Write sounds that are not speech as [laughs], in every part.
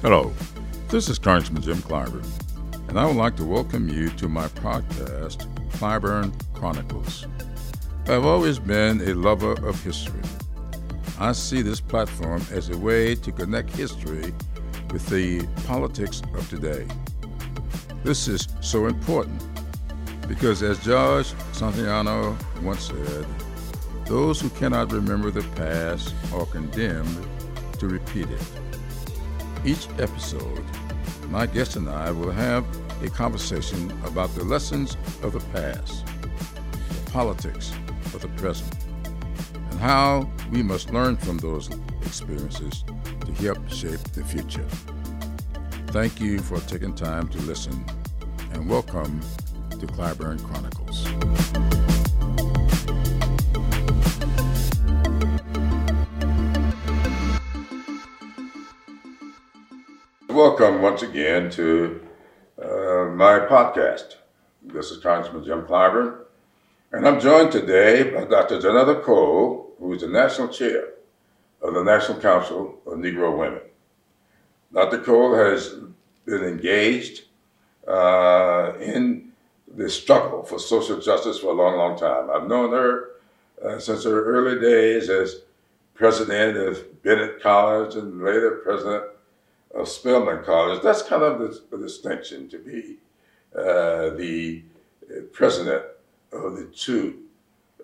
Hello, this is Congressman Jim Clyburn, and I would like to welcome you to my podcast, Clyburn Chronicles. I've always been a lover of history. I see this platform as a way to connect history with the politics of today. This is so important because, as George Santayana once said, those who cannot remember the past are condemned to repeat it. Each episode, my guest and I will have a conversation about the lessons of the past, the politics of the present, and how we must learn from those experiences to help shape the future. Thank you for taking time to listen, and welcome to Clyburn Chronicles. Welcome once again to uh, my podcast. This is Congressman Jim Clyburn, and I'm joined today by Dr. Johnnetta Cole, who is the National Chair of the National Council of Negro Women. Dr. Cole has been engaged uh, in the struggle for social justice for a long, long time. I've known her uh, since her early days as president of Bennett College and later president of Spelman College. That's kind of the, the distinction to be uh, the president of the two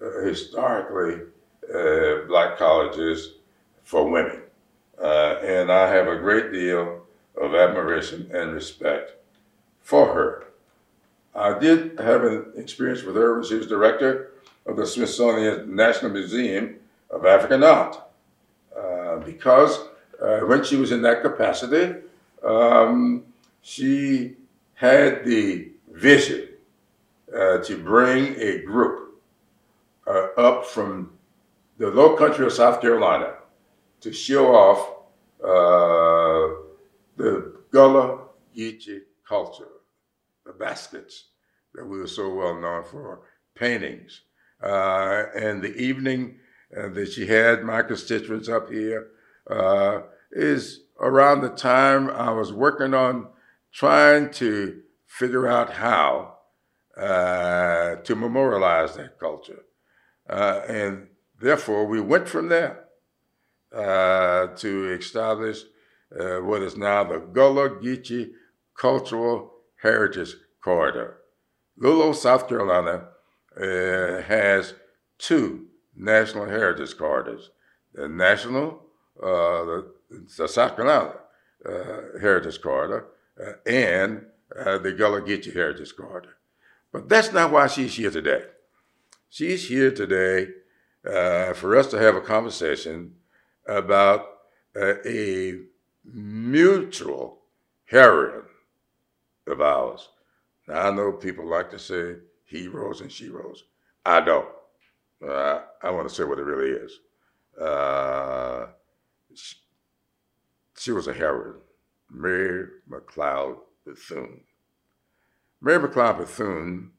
uh, historically uh, black colleges for women. Uh, and I have a great deal of admiration and respect for her. I did have an experience with her when she was director of the Smithsonian National Museum of African Art. Uh, because uh, when she was in that capacity, um, she had the vision uh, to bring a group uh, up from the low country of South Carolina to show off uh, the Gullah Geechee culture, the baskets that we were so well known for, paintings. Uh, and the evening uh, that she had my constituents up here uh, is around the time I was working on trying to figure out how uh, to memorialize that culture. Uh, and therefore, we went from there uh, to establish uh, what is now the Gullah Geechee Cultural Heritage Corridor. Lulu, South Carolina, uh, has two national heritage corridors the National, uh, the, the, South Carolina Heritage Corridor, and the Gullah Geechee Heritage Corridor. But that's not why she's here today. She's here today uh, for us to have a conversation about uh, a mutual heroine of ours. Now, I know people like to say heroes and sheroes. I don't. Uh, I want to say what it really is. Uh, she, was a heroine, Mary McLeod Bethune. Mary McLeod Bethune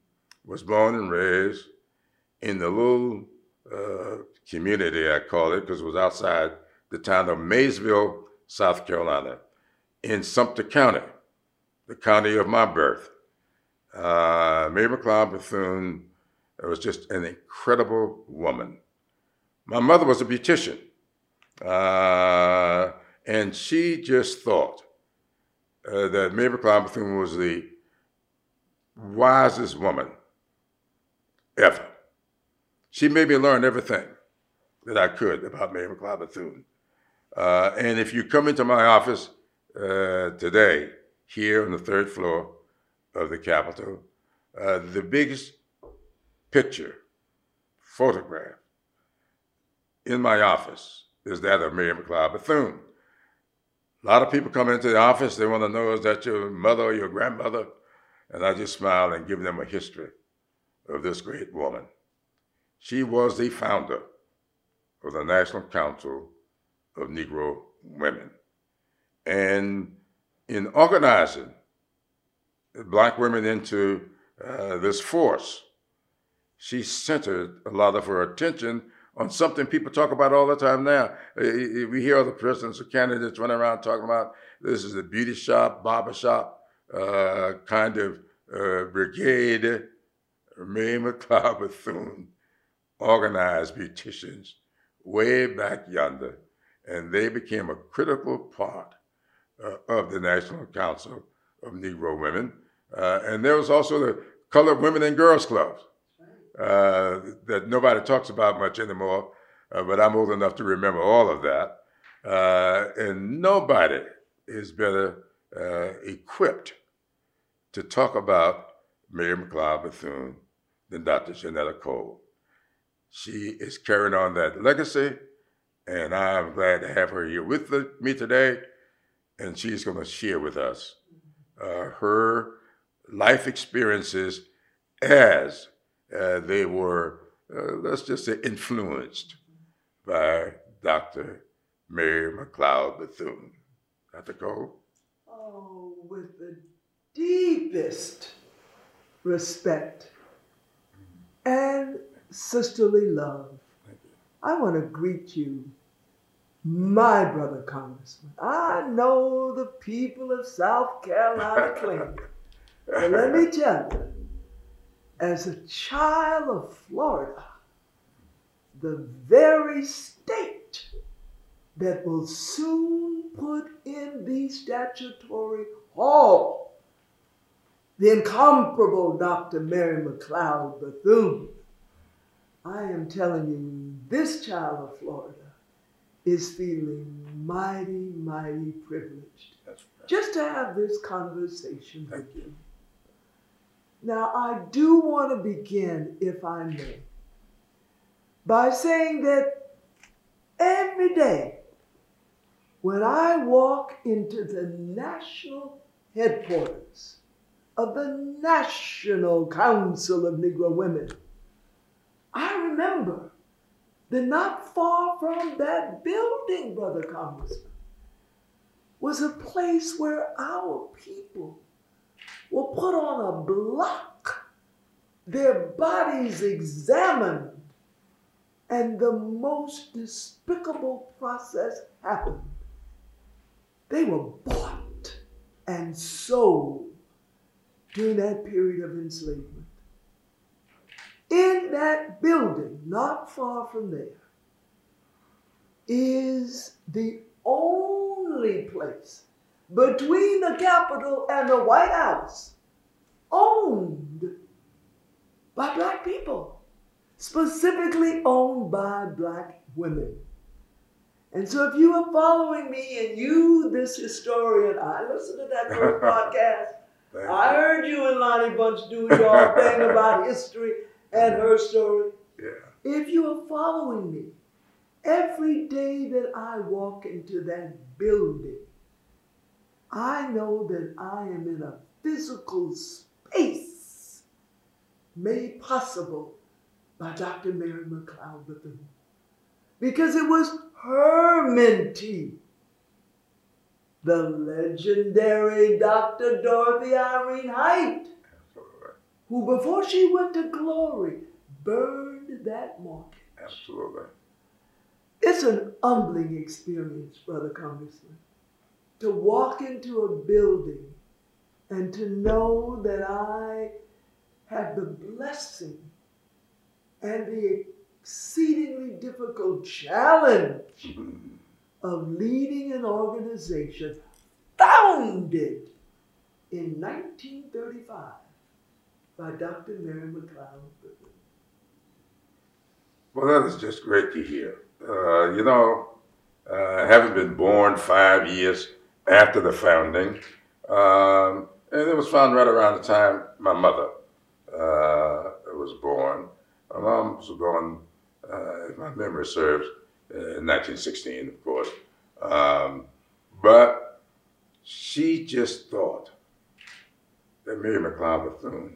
was born and raised in the little uh, community, I call it, because it was outside the town of Mayesville, South Carolina, in Sumter County, the county of my birth. Uh, Mary McLeod Bethune was just an incredible woman. My mother was a beautician, uh, and she just thought uh, that Mary McLeod Bethune was the wisest woman ever. She made me learn everything that I could about Mary McLeod Bethune. Uh, and if you come into my office uh, today, here on the third floor of the Capitol, uh, the biggest picture, photograph in my office is that of Mary McLeod Bethune. A lot of people come into the office, they want to know is that your mother or your grandmother? And I just smile and give them a history of this great woman. She was the founder of the National Council of Negro Women. And in organizing black women into uh, this force, she centered a lot of her attention on something people talk about all the time now. We hear other presidents or candidates running around talking about this is a beauty shop, barber shop uh, kind of uh, brigade. Mary McLeod [laughs] Bethune organized beauticians way back yonder, and they became a critical part uh, of the National Council of Negro Women. Uh, and there was also the Colored Women and Girls Clubs uh, that nobody talks about much anymore, uh, but I'm old enough to remember all of that. Uh, and nobody is better uh, equipped to talk about Mary McLeod Bethune than Dr. Johnnetta Cole. She is carrying on that legacy, and I'm glad to have her here with the, me today. And she's going to share with us uh, her life experiences as uh, they were, uh, let's just say, influenced by Dr. Mary McLeod Bethune. Dr. Cole? Oh, with the deepest respect and sisterly love. I want to greet you, my brother Congressman. I know the people of South Carolina claim. but let me tell you, as a child of Florida, the very state that will soon put in the Statuary Hall the incomparable Dr. Mary McLeod Bethune. I am telling you, this child of Florida is feeling mighty, mighty privileged right. just to have this conversation Thank with you. Now, I do want to begin, if I may, by saying that every day when I walk into the national headquarters of the National Council of Negro Women, I remember that not far from that building, Brother Congressman, was a place where our people were put on a block, their bodies examined, and the most despicable process happened. They were bought and sold during that period of enslavement. In that building, not far from there, is the only place between the Capitol and the White House owned by black people, specifically owned by black women. And so if you are following me and you, this historian, I listened to that first [laughs] podcast. I heard you and Lonnie Bunch do your [laughs] thing about history and her story. Yeah. If you are following me, every day that I walk into that building, I know that I am in a physical space made possible by Dr. Mary McLeod Bethune. Because it was her mentee, the legendary Dr. Dorothy Irene Height, who before she went to glory burned that mortgage. Absolutely. It's an humbling experience, Brother Congressman to walk into a building and to know that I have the blessing and the exceedingly difficult challenge of leading an organization founded in 1935 by Dr. Mary McLeod. Well, that is just great to hear. Uh, you know, uh, having been born five years after the founding. Um, and it was found right around the time my mother uh, was born. My mom was born, uh, if my memory serves, in 1916, of course. Um, but she just thought that Mary McLeod Bethune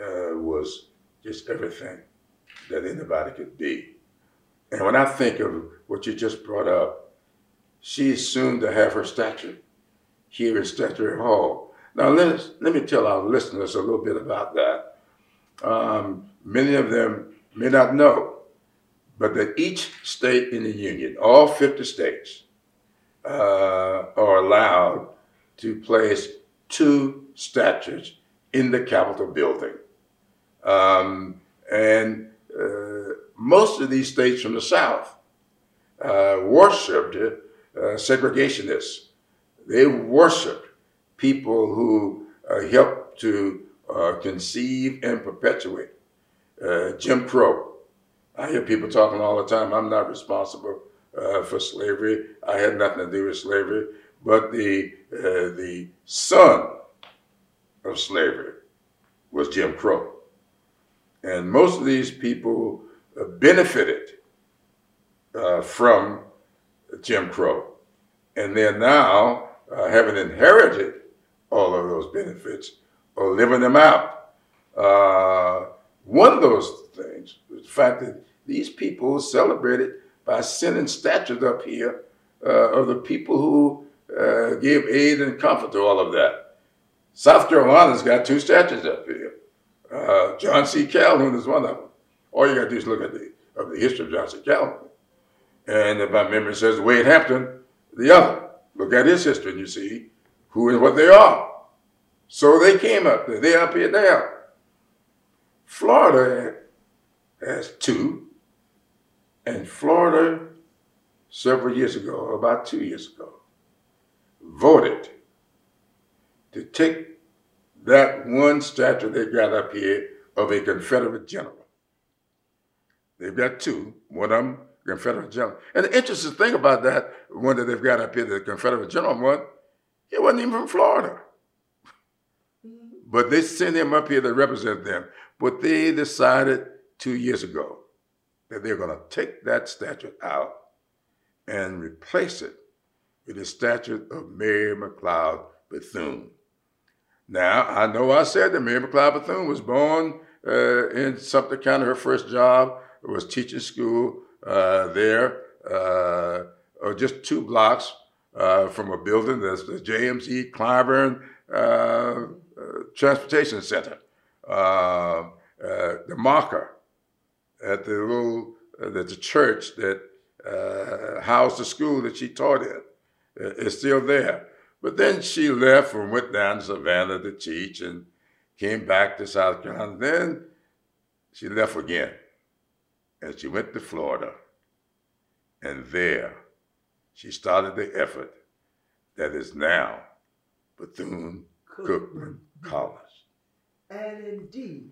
uh, was just everything that anybody could be. And when I think of what you just brought up, she is soon to have her statue here in Statuary Hall. Now, let, let me tell our listeners a little bit about that. Um, many of them may not know, but that each state in the Union, all 50 states, uh, are allowed to place two statues in the Capitol building. Um, and uh, most of these states from the South uh, worshiped uh, segregationists. They worshiped people who uh, helped to uh, conceive and perpetuate uh, Jim Crow. I hear people talking all the time. I'm not responsible uh, for slavery. I had nothing to do with slavery. But the the son of slavery was Jim Crow, and most of these people benefited uh, from Jim Crow, and they're now uh, having inherited all of those benefits or living them out. Uh, one of those things the fact that these people celebrated by sending statues up here uh, of the people who uh, gave aid and comfort to all of that. South Carolina's got two statues up here. Uh, John C. Calhoun is one of them. All you got to do is look at the, the history of John C. Calhoun. And if my memory says the way Wade Hampton, the other. Look at his history and you see who and what they are. So they came up there. They're up here now. Florida has two, and Florida, several years ago, about two years ago, voted to take that one statue they got up here of a Confederate general. They've got two, one of them, Confederate general. And the interesting thing about that one that they've got up here, the Confederate general one, he wasn't even from Florida. But they sent him up here to represent them. But they decided two years ago that they're going to take that statue out and replace it with the statue of Mary McLeod Bethune. Now, I know I said that Mary McLeod Bethune was born uh, in Sumter County. Her first job was teaching school uh, there, uh, or just two blocks uh, from a building that's the JMC Clyburn uh, Transportation Center. Uh, the marker at the little uh, the church that housed the school that she taught in is still there. But then she left and went down to Savannah to teach and came back to South Carolina. Then she left again and she went to Florida. And there she started the effort that is now Bethune Cookman College. And indeed,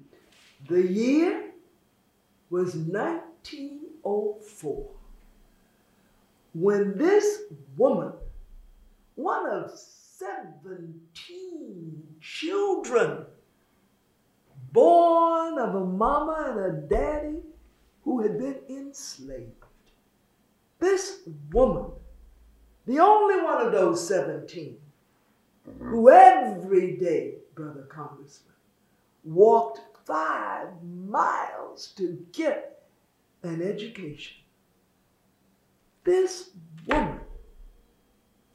the year was 1904 when this woman, one of 17 children, born of a mama and a daddy who had been enslaved, this woman, the only one of those 17, mm-hmm. who every day, Brother Congressman, walked five miles to get an education. This woman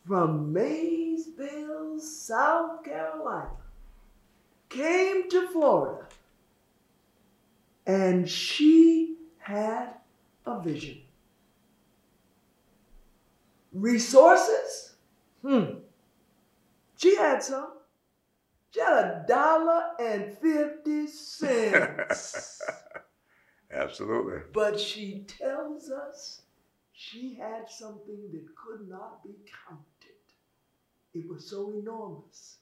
from Mayesville, South Carolina, came to Florida and she had a vision. Resources? Hmm. She had some. She had a dollar and 50 cents. [laughs] Absolutely. But she tells us she had something that could not be counted. It was so enormous.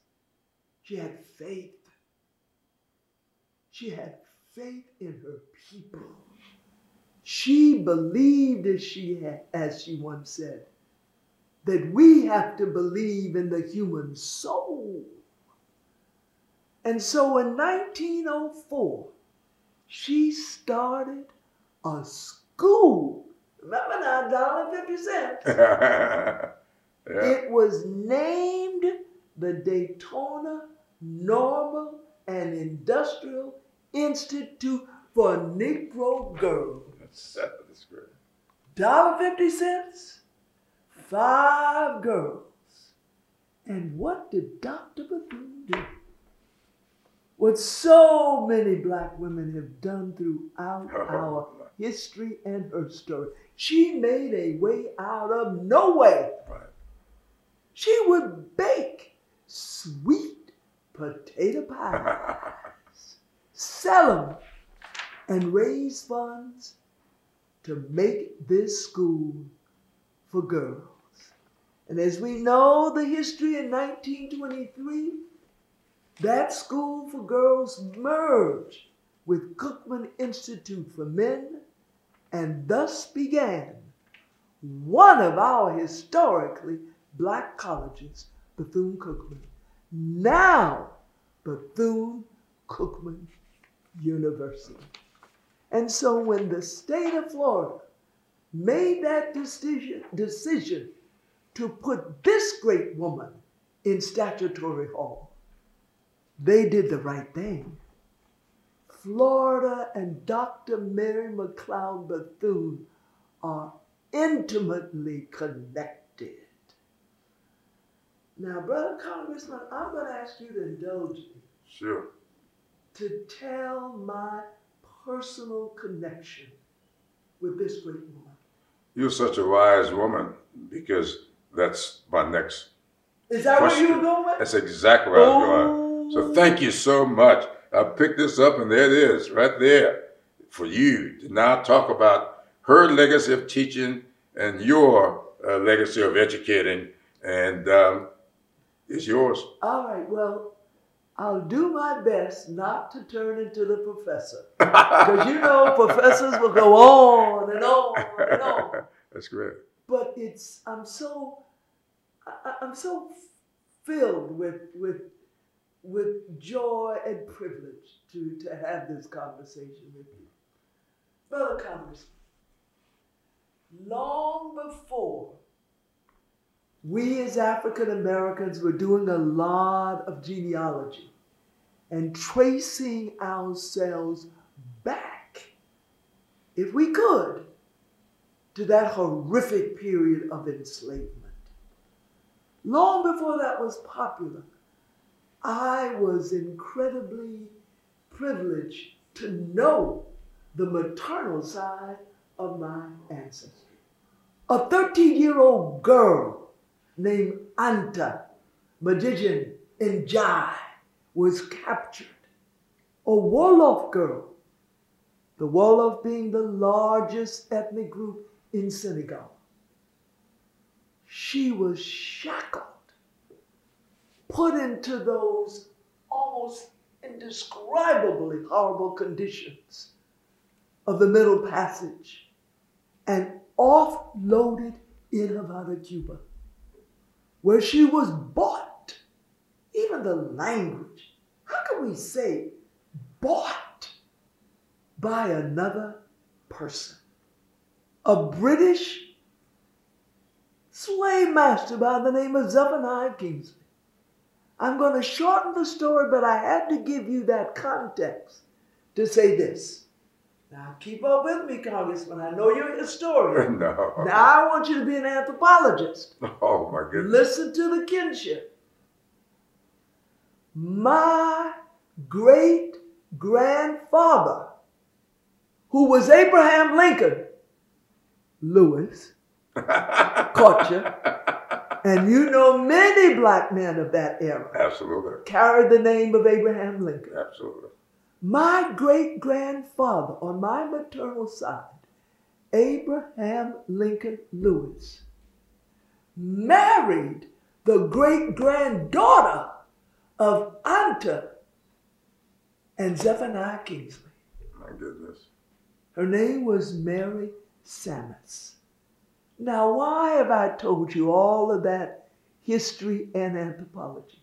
She had faith. She had faith in her people. She believed as she had, as she once said, that we have to believe in the human soul. And so in 1904, she started a school. Remember now, dollar fifty cents. [laughs] yeah. It was named the Daytona Normal and Industrial Institute for Negro Girls. That's great. Dollar fifty cents, five girls. And what did Dr. Bethune do? What so many black women have done throughout our history and her story. She made a way out of no way. Right. She would bake sweet potato pies, [laughs] sell them, and raise funds to make this school for girls. And as we know the history in 1923, that school for girls merged with Cookman Institute for Men and thus began one of our historically black colleges, Bethune Cookman. Now, Bethune Cookman University. And so when the state of Florida made that decision, decision to put this great woman in Statuary Hall, they did the right thing. Florida and Dr. Mary McLeod Bethune are intimately connected. Now, Brother Congressman, I'm going to ask you to indulge me Sure. to tell my personal connection with this great woman. You're such a wise woman because that's my next. Is that where you Question. were going? That's exactly where I was going. So Oh. thank you so much. I picked this up and there it is, right there, for you to now talk about her legacy of teaching and your uh, legacy of educating, and um, it's yours. All right, well, I'll do my best not to turn into the professor. Because you know, [laughs] professors will go on and on and on. That's great. But it's, I'm so, I, I'm so filled with, with, with joy and privilege to, to have this conversation with you. Brother Congressman, long before we as African Americans were doing a lot of genealogy and tracing ourselves back, if we could, to that horrific period of enslavement. Long before that was popular, I was incredibly privileged to know the maternal side of my ancestry. A 13 year old girl named Anta Majijin Njai was captured. A Wolof girl, the Wolof being the largest ethnic group in Senegal. She was shackled, put into those almost indescribably horrible conditions of the Middle Passage and offloaded in Havana, Cuba, where she was bought. Even the language, how can we say bought by another person? A British slave master by the name of Zephaniah Kingsley. I'm going to shorten the story, but I had to give you that context to say this. Now, keep up with me, Congressman. I know you're a historian. [laughs] no. Now, I want you to be an anthropologist. [laughs] Oh my goodness. Listen to the kinship. My great grandfather, who was Abraham Lincoln, Lewis, caught you. And you know many black men of that era Absolutely. carried the name of Abraham Lincoln. Absolutely. My great grandfather on my maternal side, Abraham Lincoln Lewis, married the great granddaughter of Anta and Zephaniah Kingsley. My goodness. Her name was Mary Sammis. Now, why have I told you all of that history and anthropology?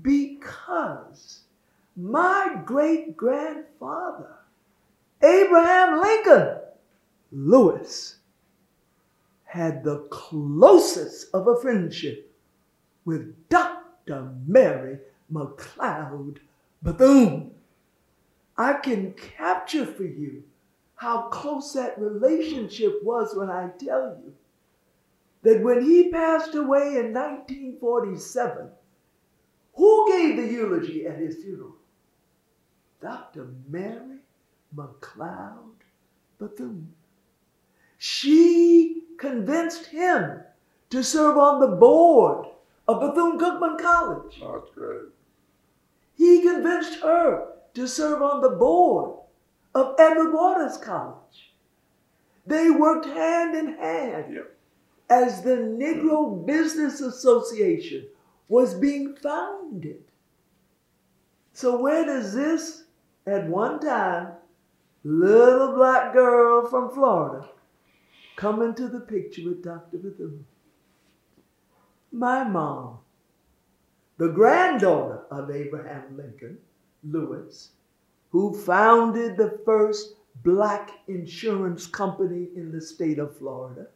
Because my great grandfather, Abraham Lincoln Lewis, had the closest of a friendship with Dr. Mary McLeod Bethune. I can capture for you how close that relationship was when I tell you that when he passed away in 1947, who gave the eulogy at his funeral? Dr. Mary McLeod Bethune. She convinced him to serve on the board of Bethune Cookman College. That's good. He convinced her to serve on the board of Edward Waters College. They worked hand in hand Yep. as the Negro Business Association was being founded. So, where does this, at one time, little black girl from Florida come into the picture with Dr. Bethune? My mom, the granddaughter of Abraham Lincoln, Lewis, who founded the first black insurance company in the state of Florida,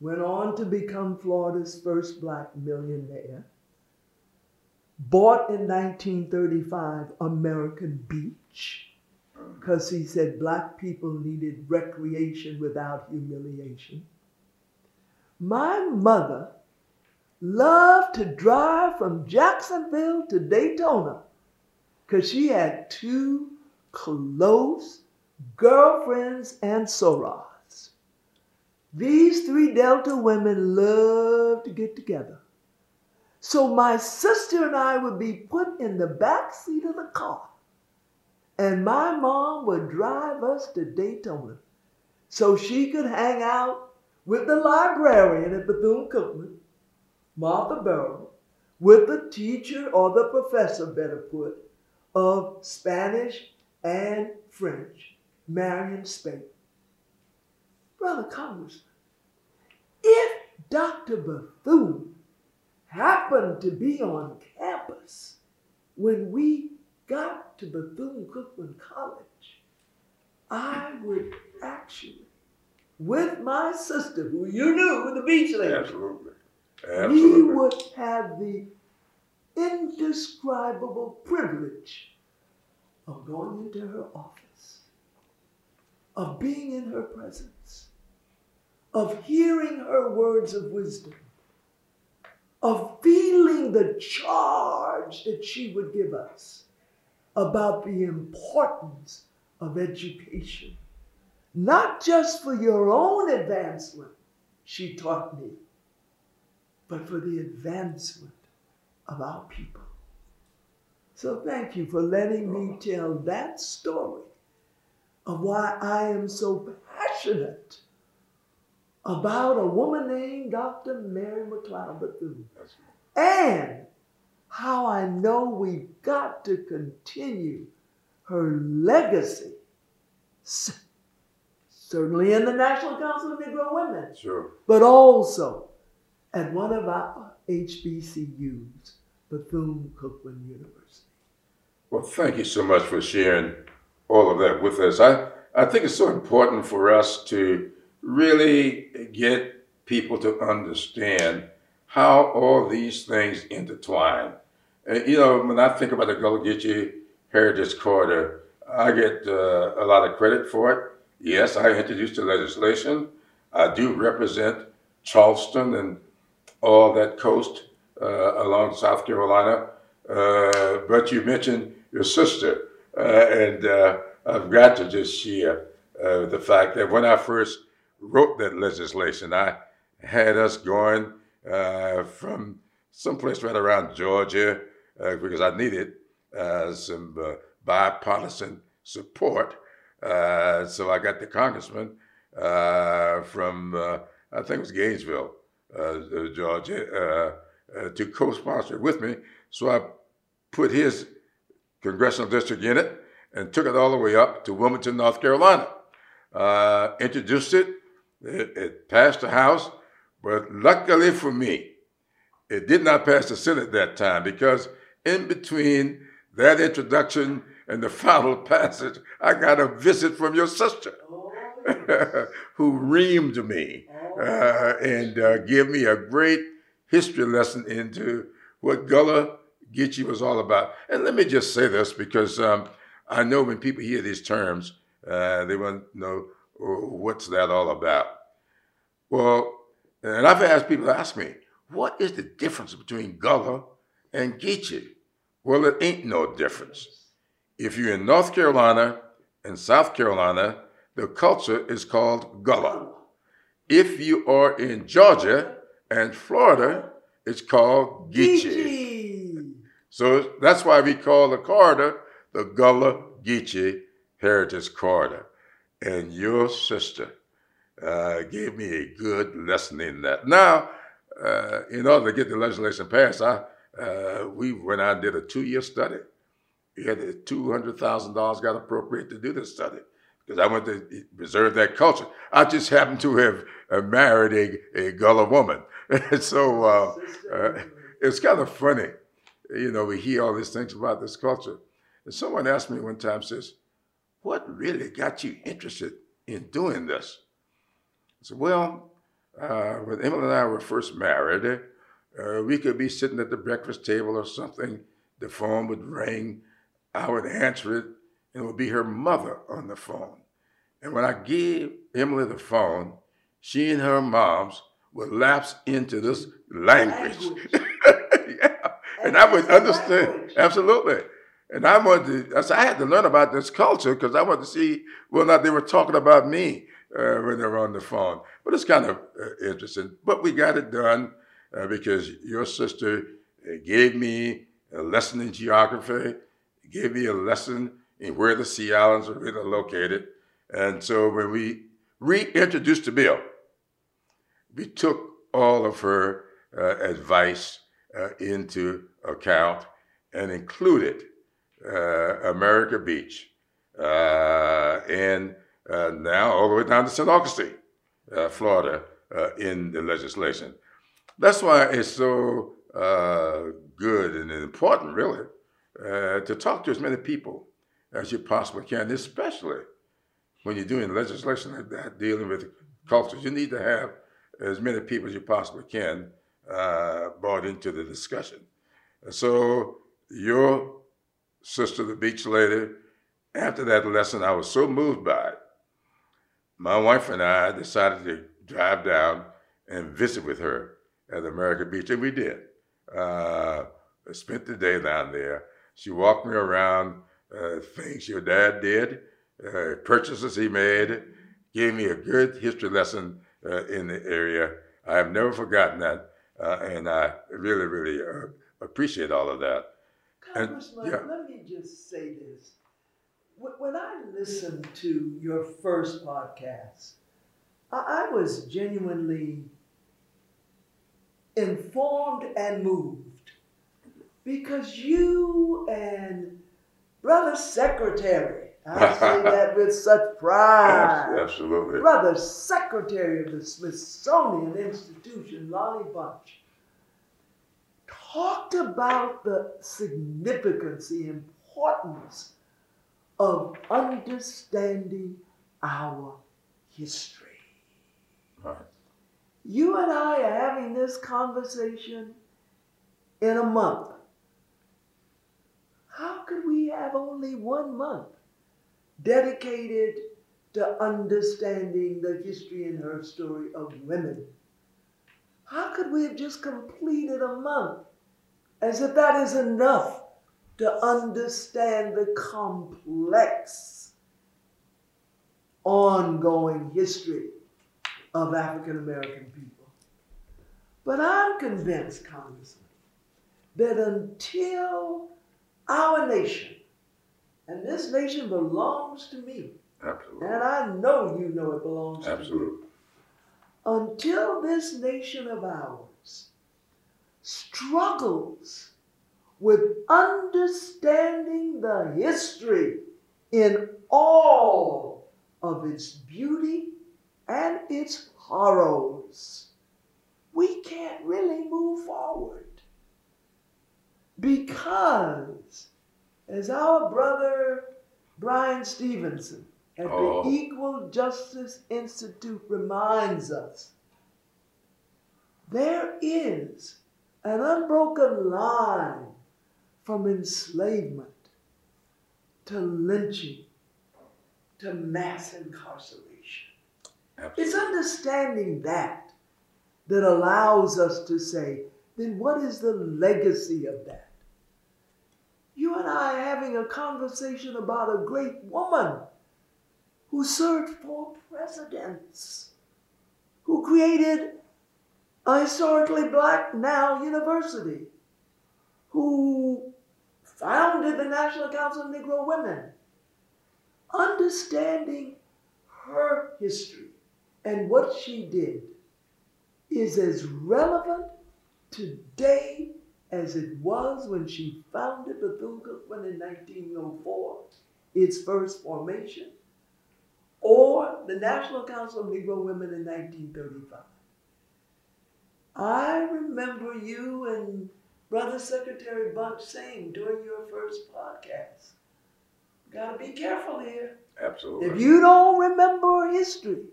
went on to become Florida's first black millionaire, bought in 1935 American Beach because he said black people needed recreation without humiliation. My mother loved to drive from Jacksonville to Daytona because she had two close girlfriends and sorors. These three Delta women loved to get together. So my sister and I would be put in the back seat of the car, and my mom would drive us to Daytona so she could hang out with the librarian at Bethune Cookman, Martha Burrow, with the teacher or the professor, better put, of Spanish and French, Marion Spate. Brother Congressman, if Dr. Bethune happened to be on campus when we got to Bethune Cookman College, I would actually, with my sister, who you knew, the beach lady, Absolutely. we would have the indescribable privilege of going into her office, of being in her presence, of hearing her words of wisdom, of feeling the charge that she would give us about the importance of education, not just for your own advancement, she taught me, but for the advancement of our people. So thank you for letting me tell that story of why I am so passionate about a woman named Dr. Mary McLeod Bethune and how I know we've got to continue her legacy. Certainly in the National Council of Negro Women, Sure. but also at one of our HBCUs, Bethune Cookman University. Well, thank you so much for sharing all of that with us. I, I think it's so important for us to really get people to understand how all these things intertwine. Uh, you know, when I think about the Gullah Geechee Heritage Corridor, I get uh, a lot of credit for it. Yes, I introduced the legislation. I do represent Charleston and all that coast uh, along South Carolina. Uh, but you mentioned your sister, uh, and uh, I've got to just share the fact that when I first wrote that legislation, I had us going uh, from someplace right around Georgia uh, because I needed uh, some uh, bipartisan support. Uh, so I got the congressman uh, from, I think it was Gainesville, Georgia, to co-sponsor it with me. So I put his congressional district in it and took it all the way up to Wilmington, North Carolina. Introduced it. It, it passed the House, but luckily for me, it did not pass the Senate that time because in between that introduction and the [laughs] final passage, I got a visit from your sister [laughs] who reamed me uh, and uh, gave me a great history lesson into what Gullah Geechee was all about. And let me just say this because um, I know when people hear these terms, uh, they want to know "Oh, Oh, what's that all about. Well, and I've asked people to ask me, what is the difference between Gullah and Geechee? Well, it ain't no difference. If you're in North Carolina and South Carolina, the culture is called Gullah. If you are in Georgia and Florida, it's called Geechee. So that's why we call the corridor the Gullah Geechee Heritage Corridor. And your sister uh, gave me a good lesson in that. Now, uh, in order to get the legislation passed, I, uh, we went out and did a two-year study. We had $200,000 got appropriated to do this study because I wanted to preserve that culture. I just happened to have uh, married a, a Gullah woman. [laughs] so uh, uh, it's kind of funny. You know, we hear all these things about this culture. And someone asked me one time, says, what really got you interested in doing this? I said, well, uh, when Emily and I were first married, uh, we could be sitting at the breakfast table or something. The phone would ring. I would answer it, and it would be her mother on the phone. And when I gave Emily the phone, she and her moms would lapse into this language. language. [laughs] yeah. And, and I would understand. Language. Absolutely. And I wanted to, I, said, I had to learn about this culture because I wanted to see whether or not they were talking about me uh, when they were on the phone. But it's kind of uh, interesting. But we got it done uh, because your sister uh, gave me a lesson in geography, gave me a lesson in where the Sea Islands are really located. And so when we reintroduced the bill, we took all of her uh, advice uh, into account and included America Beach uh, and uh, now all the way down to St. Augustine, Florida, in the legislation. That's why it's so good and important, really, to talk to as many people as you possibly can, especially when you're doing legislation like that, dealing with cultures. You need to have as many people as you possibly can uh, brought into the discussion. So your sister, the beach lady, after that lesson, I was so moved by it. My wife and I decided to drive down and visit with her at America Beach, and we did. Uh, spent the day down there. She walked me around uh, things your dad did, uh, purchases he made, gave me a good history lesson uh, in the area. I have never forgotten that, uh, and I really, really uh, appreciate all of that. Uh, Congressman, yeah. let me just say this. When I listened to your first podcast, I was genuinely informed and moved because you and Brother Secretary, I [laughs] say that with such pride. Absolutely. Brother Secretary of the Smithsonian Institution, Lonnie Bunch, talked about the significance, the importance of understanding our history. Right. You and I are having this conversation in a month. How could we have only one month dedicated to understanding the history and her story of women? How could we have just completed a month as if that is enough to understand the complex ongoing history of African American people. But I'm convinced, Congressman, that until our nation, and this nation belongs to me, Absolutely. and I know you know it belongs Absolutely. to you. Until this nation of ours struggles with understanding the history in all of its beauty and its horrors, we can't really move forward. Because, as our brother Bryan Stevenson at oh. the Equal Justice Institute reminds us, there is an unbroken line from enslavement to lynching to mass incarceration. Absolutely. It's understanding that that allows us to say, then what is the legacy of that? You and I are having a conversation about a great woman who served four presidents, who created a historically black now university, who founded the National Council of Negro Women. Understanding her history and what she did is as relevant today as it was when she founded Bethune-Cookman in 1904, its first formation, or the National Council of Negro Women in 1935. I remember you and Brother Secretary Bunch saying during your first podcast, gotta be careful here. Absolutely. If you don't remember history,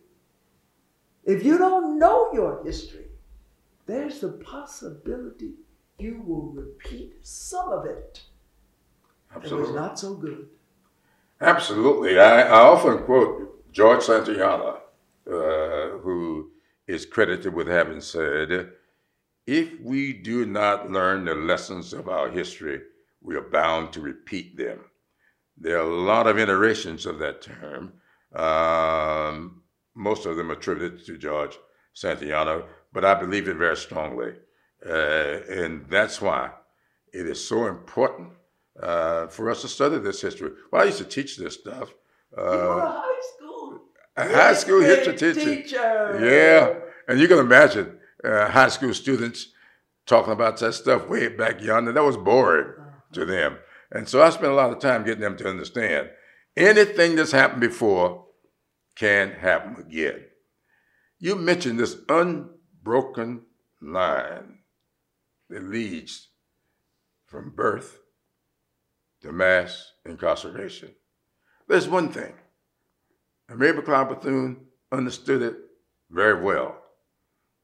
if you don't know your history, there's the possibility you will repeat some of it. Absolutely. It was not so good. Absolutely. I, I often quote George Santayana, uh, who is credited with having said, if we do not learn the lessons of our history, we are bound to repeat them. There are a lot of iterations of that term. Um, most of them attributed to George Santayana, but I believe it very strongly. Uh, and that's why it is so important uh, for us to study this history. Well, I used to teach this stuff. a high school. History teacher. teacher. Yeah, and you can imagine uh, high school students talking about that stuff way back yonder. That was boring to them. And so I spent a lot of time getting them to understand anything that's happened before can happen again. You mentioned this unbroken line that leads from birth to mass incarceration. There's one thing, and Mary McLeod Bethune understood it very well,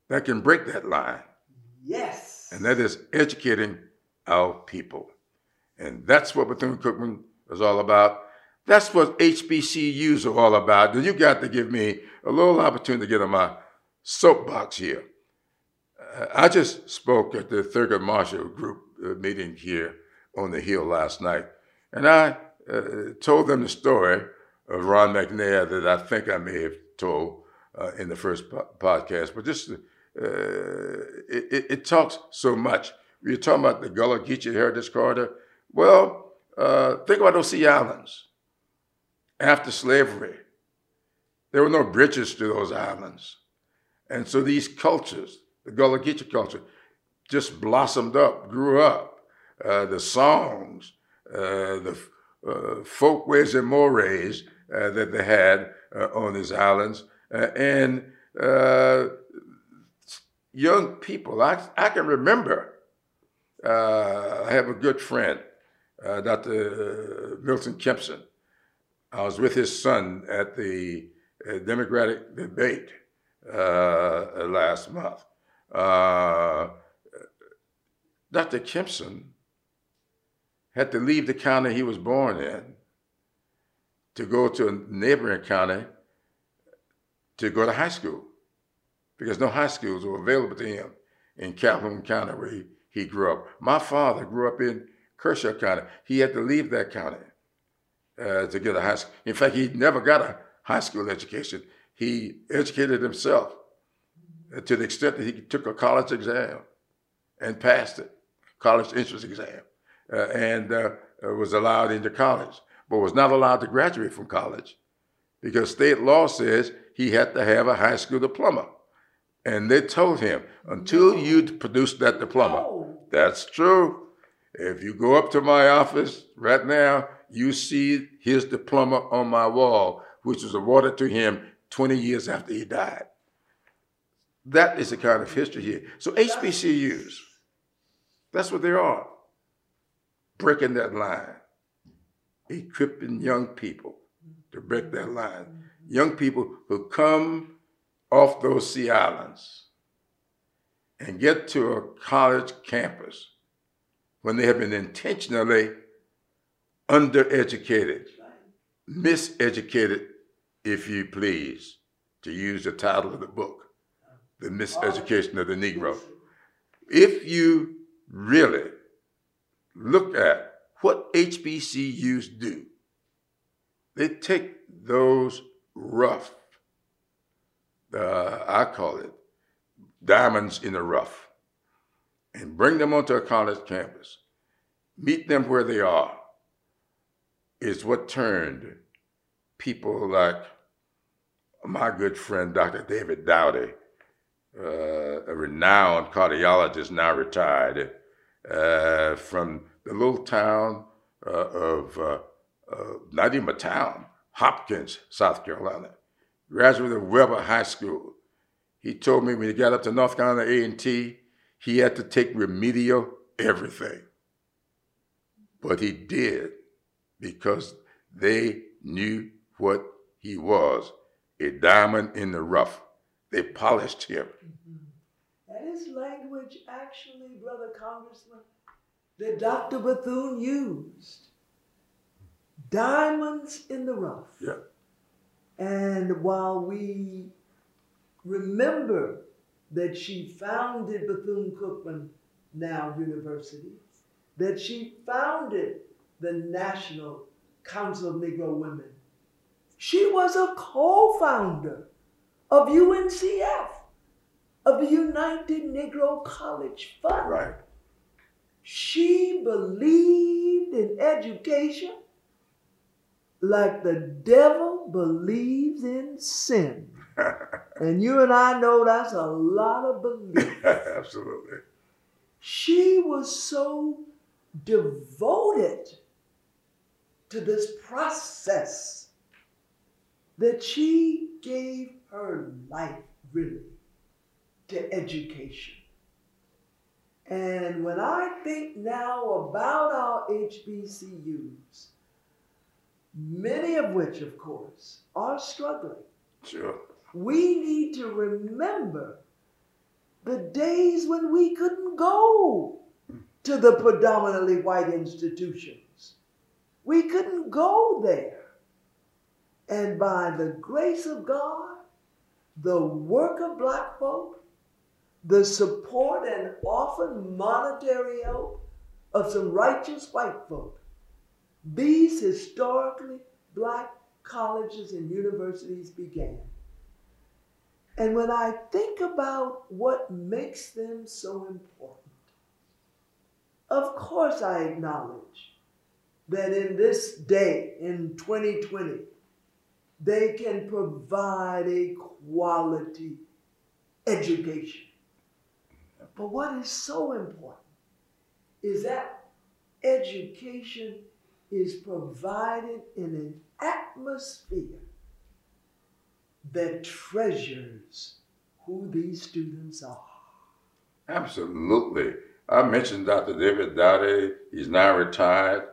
that can break that line, Yes. and that is educating our people. And that's what Bethune Cookman is all about. That's what HBCUs are all about. And you got to give me a little opportunity to get on my soapbox here. Uh, I just spoke at the Thurgood Marshall Group uh, meeting here on the Hill last night, and I uh, told them the story of Ron McNair that I think I may have told uh, in the first po- podcast, but just uh, it, it, it talks so much. You're talking about the Gullah Geechee Heritage Corridor. Well, uh, think about those sea islands. After slavery, there were no bridges to those islands. And so these cultures, the Gullah Geechee culture, just blossomed up, grew up. Uh, the songs, uh, the uh, folkways and mores uh, that they had uh, on these islands, uh, and uh, young people. I, I can remember, uh, I have a good friend, uh, Dr. Milton Kempson. I was with his son at the uh, Democratic debate uh, last month. Uh, Dr. Kempson had to leave the county he was born in to go to a neighboring county to go to high school because no high schools were available to him in Calhoun County where he, he grew up. My father grew up in Kershaw County. He had to leave that county uh, to get a high school. In fact, he never got a high school education. He educated himself uh, to the extent that he took a college exam and passed it, college entrance exam, uh, and uh, was allowed into college, but was not allowed to graduate from college because state law says he had to have a high school diploma. And they told him, until you produce that diploma, No. that's true. If you go up to my office right now, you see his diploma on my wall, which was awarded to him 20 years after he died. That is the kind of history here. So HBCUs, that's what they are. Breaking that line, equipping young people to break that mm-hmm. line. Young people who come off those sea islands and get to a college campus when they have been intentionally undereducated, miseducated, if you please, to use the title of the book, The Miseducation of the Negro. Oh, if you really look at what HBCUs do, they take those rough, uh, I call it diamonds in the rough, and bring them onto a college campus, meet them where they are, is what turned people like my good friend Dr. David Dowdy, uh, a renowned cardiologist now retired uh, from the little town uh, of, uh, uh, not even a town, Hopkins, South Carolina. Graduated of Weber High School. He told me when he got up to North Carolina A&T, he had to take remedial everything. But he did because they knew what he was, a diamond in the rough. They polished him. Mm-hmm. That is language, actually, Brother Congressman, that Dr. Bethune used. Diamonds in the rough. Yeah. And while we remember that she founded Bethune Cookman now University, that she founded the National Council of Negro Women, she was a co founder of UNCF, of the United Negro College Fund. Right. She believed in education like the devil believes in sin. [laughs] and you and I know that's a lot of belief. [laughs] Absolutely. She was so devoted to this process that she gave her life really to education. And when I think now about our HBCUs, many of which, of course, are struggling, Sure. we need to remember the days when we couldn't go to the predominantly white institutions. We couldn't go there. And by the grace of God, the work of black folk, the support and often monetary help of some righteous white folk, these historically black colleges and universities began. And when I think about what makes them so important, of course I acknowledge that in this day, in 2020, they can provide a quality education. But what is so important is that education is provided in an atmosphere that treasures who these students are. Absolutely. I mentioned Dr. David Dowdy. He's now retired,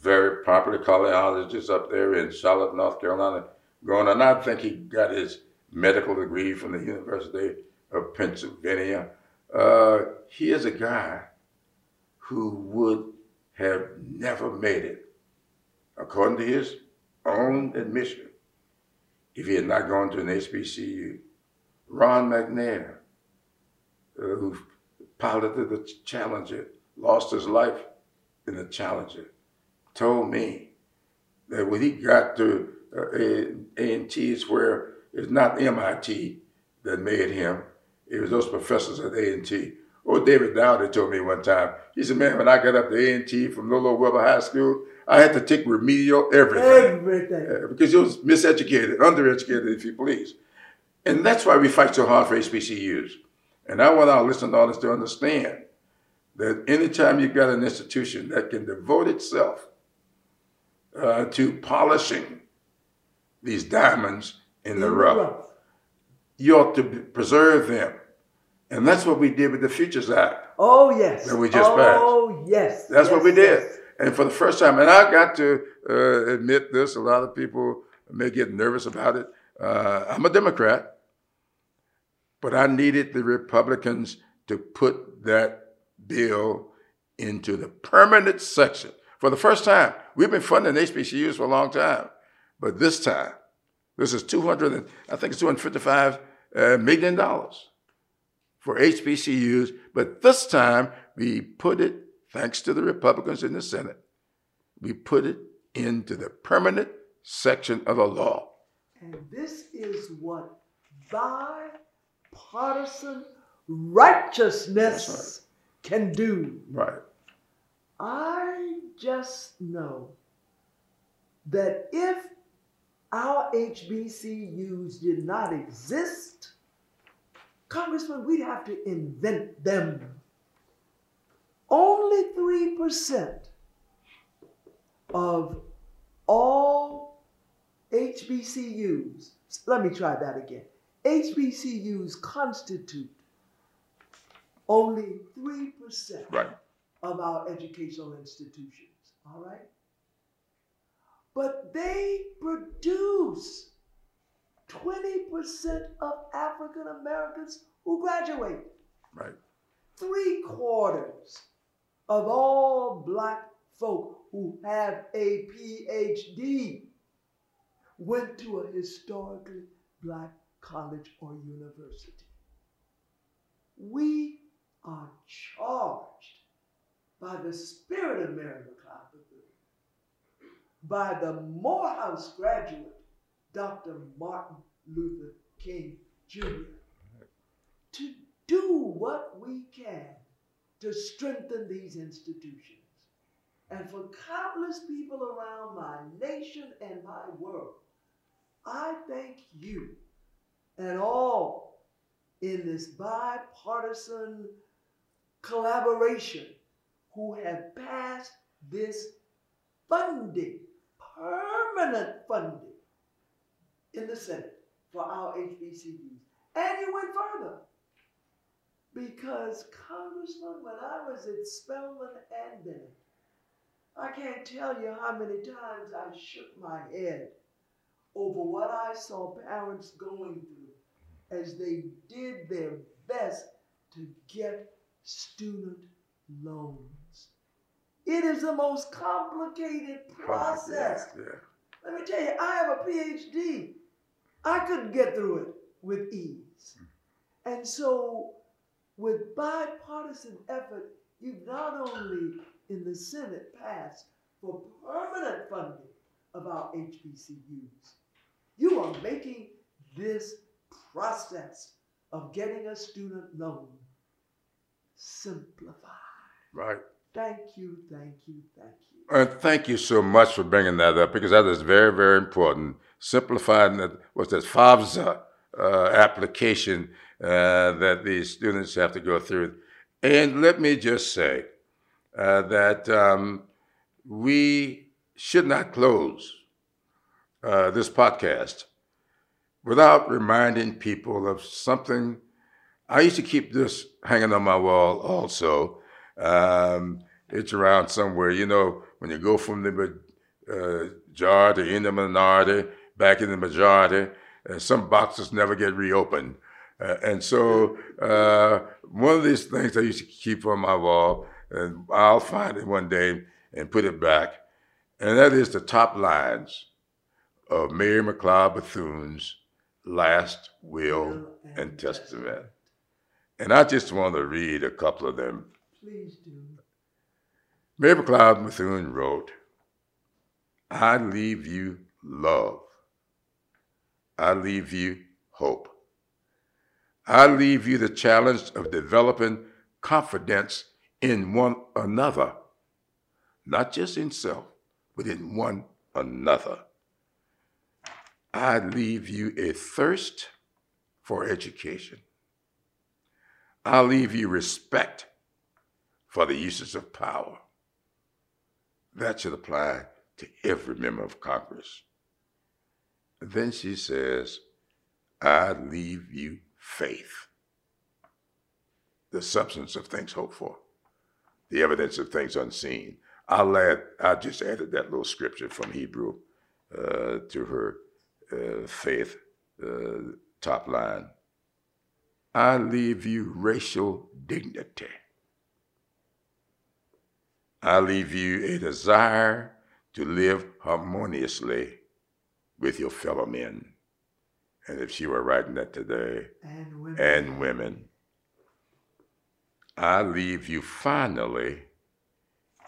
very popular cardiologist up there in Charlotte, North Carolina. Going on, I think he got his medical degree from the University of Pennsylvania. Uh, he is a guy who would have never made it, according to his own admission, if he had not gone to an HBCU. Ron McNair, uh, who piloted the Challenger, lost his life in the Challenger, told me that when he got to uh, A&T, it's where it's not MIT that made him. It was those professors at A&T. Oh, David Dowdy told me one time. He said, "Man, when I got up to A&T from Little Weber High School, I had to take remedial everything, Everything. Uh, because he was miseducated, undereducated, if you please." And that's why we fight so hard for HBCUs. And I want our listeners to understand that anytime you've got an institution that can devote itself uh, to polishing these diamonds in the rough, you ought to preserve them. And that's what we did with the Futures Act. Oh, yes. That we just passed. Oh, yes. That's what we did. yes. And for the first time, and I got to uh, admit this, a lot of people may get nervous about it. Uh, I'm a Democrat, but I needed the Republicans to put that bill into the permanent section. For the first time, we've been funding HBCUs for a long time, but this time, this is 200, I think it's 255 uh, million dollars for HBCUs, but this time we put it, thanks to the Republicans in the Senate, we put it into the permanent section of the law. And this is what bipartisan righteousness can do. Right. I just know that if our HBCUs did not exist, Congressman, we'd have to invent them. Only 3% of all HBCUs, let me try that again. HBCUs constitute only 3% Right. of our educational institutions, all right? But they produce 20% of African Americans who graduate. Right. Three quarters of all black folk who have a PhD went to a historically black college or university. We are charged by the spirit of Mary McLeod by the Morehouse graduate, Dr. Martin Luther King Jr., to do what we can to strengthen these institutions. And for countless people around my nation and my world, I thank you and all in this bipartisan collaboration who have passed this funding, permanent funding, in the Senate for our HBCUs. And you went further. Because, Congressman, when I was at Spelman and Bennett, I can't tell you how many times I shook my head over what I saw parents going through as they did their best to get student loans. It is the most complicated process. Yeah. Let me tell you, I have a PhD. I couldn't get through it with ease. And so, with bipartisan effort, you've not only in the Senate passed for permanent funding of our HBCUs, you are making this process of getting a student loan simplified. Right. Thank you, thank you, thank you. And thank you so much for bringing that up because that is very, very important. Simplifying that what's that FAFSA uh, application uh, that these students have to go through. And let me just say uh, that um, we should not close uh, this podcast without reminding people of something. I used to keep this hanging on my wall also. Um, it's around somewhere, you know, when you go from the uh, majority in the minority, back in the majority, uh, some boxes never get reopened. Uh, and so uh, one of these things I used to keep on my wall, and I'll find it one day and put it back, and that is the top lines of Mary McLeod Bethune's last will and testament. And I just want to read a couple of them. Please do. Mary McLeod Bethune wrote, I leave you love. I leave you hope. I leave you the challenge of developing confidence in one another, not just in self, but in one another. I leave you a thirst for education. I leave you respect for the uses of power. That should apply to every member of Congress. Then she says, I leave you faith, the substance of things hoped for, the evidence of things unseen. I'll add, I just added that little scripture from Hebrew uh, to her uh, faith uh, top line. I leave you racial dignity. I leave you a desire to live harmoniously with your fellow men. And if she were writing that today, And women. and women, I leave you finally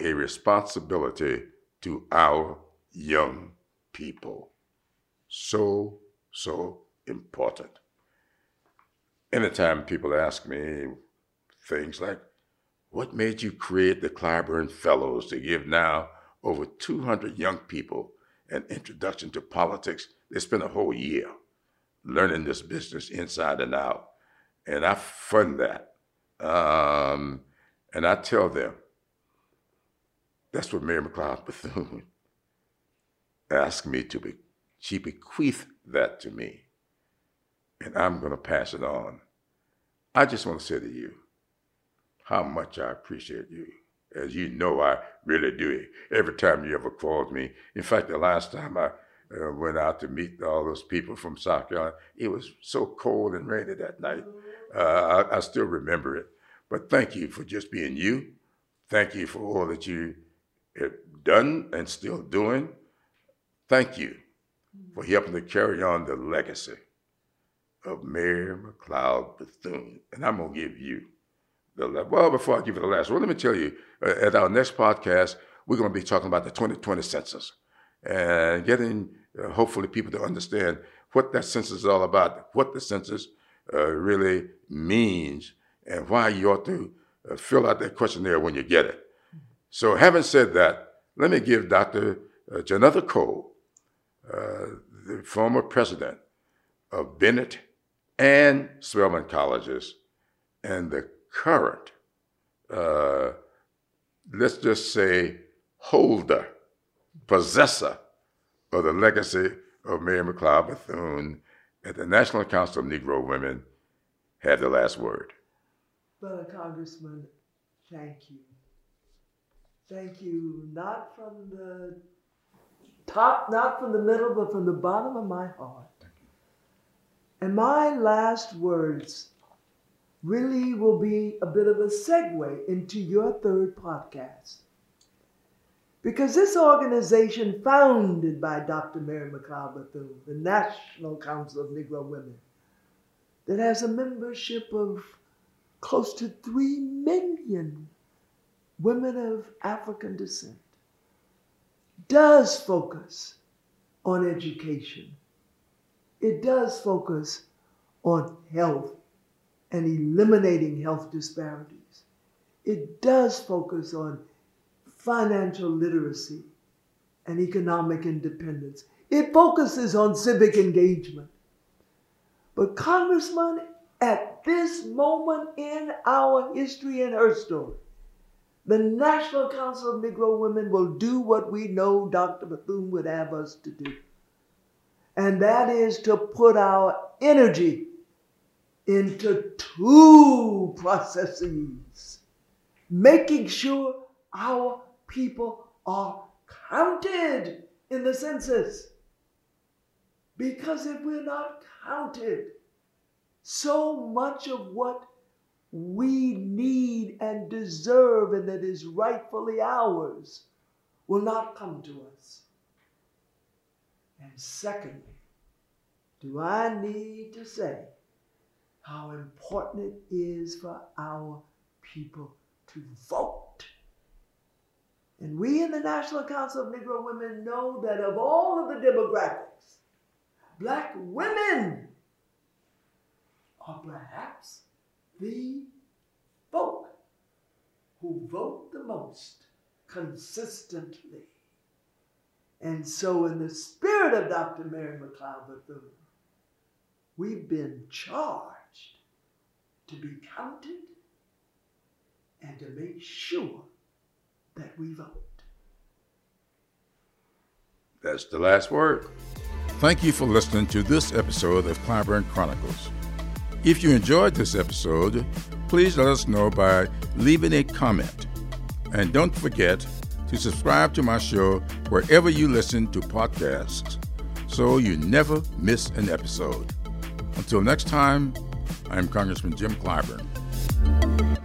a responsibility to our young people. So so important. Anytime people ask me things like, what made you create the Clyburn Fellows to give now over 200 young people an introduction to politics? They spend a whole year learning this business inside and out. And I fund that. Um, and I tell them, that's what Mary McLeod Bethune [laughs] asked me to be. She bequeathed that to me. And I'm going to pass it on. I just want to say to you how much I appreciate you. As you know, I really do. Every time you ever called me. In fact, the last time I uh, went out to meet all those people from South Carolina, it was so cold and rainy that night. Uh, I, I still remember it. But thank you for just being you. Thank you for all that you have done and still doing. Thank you for helping to carry on the legacy of Mary McLeod Bethune. And I'm going to give you the, well, before I give you the last well, let me tell you, uh, at our next podcast, we're going to be talking about the 2020 census and getting, uh, hopefully, people to understand what that census is all about, what the census uh, really means, and why you ought to uh, fill out that questionnaire when you get it. So, having said that, let me give Dr. Uh, Johnnetta Cole, the former president of Bennett and Spelman colleges, and the current, uh, let's just say, holder, possessor of the legacy of Mary McLeod Bethune at the National Council of Negro Women, have the last word. Brother Congressman, thank you. Thank you, not from the top, not from the middle, but from the bottom of my heart. And my last words really will be a bit of a segue into your third podcast. Because this organization, founded by Dr. Mary McLeod Bethune, the National Council of Negro Women, that has a membership of close to 3 million women of African descent, does focus on education. It does focus on health and eliminating health disparities. It does focus on financial literacy and economic independence. It focuses on civic engagement. But, Congressman, at this moment in our history and her story, the National Council of Negro Women will do what we know Dr. Bethune would have us to do. And that is to put our energy into two processes, making sure our people are counted in the census. Because if we're not counted, so much of what we need and deserve and that is rightfully ours will not come to us. And secondly, do I need to say how important it is for our people to vote. And we in the National Council of Negro Women know that of all of the demographics, black women are perhaps the folk who vote the most consistently. And so, in the spirit of Dr. Mary McLeod Bethune, we've been charged to be counted and to make sure that we vote. That's the last word. Thank you for listening to this episode of Clyburn Chronicles. If you enjoyed this episode, please let us know by leaving a comment. And don't forget to subscribe to my show wherever you listen to podcasts so you never miss an episode. Until next time, I'm Congressman Jim Clyburn.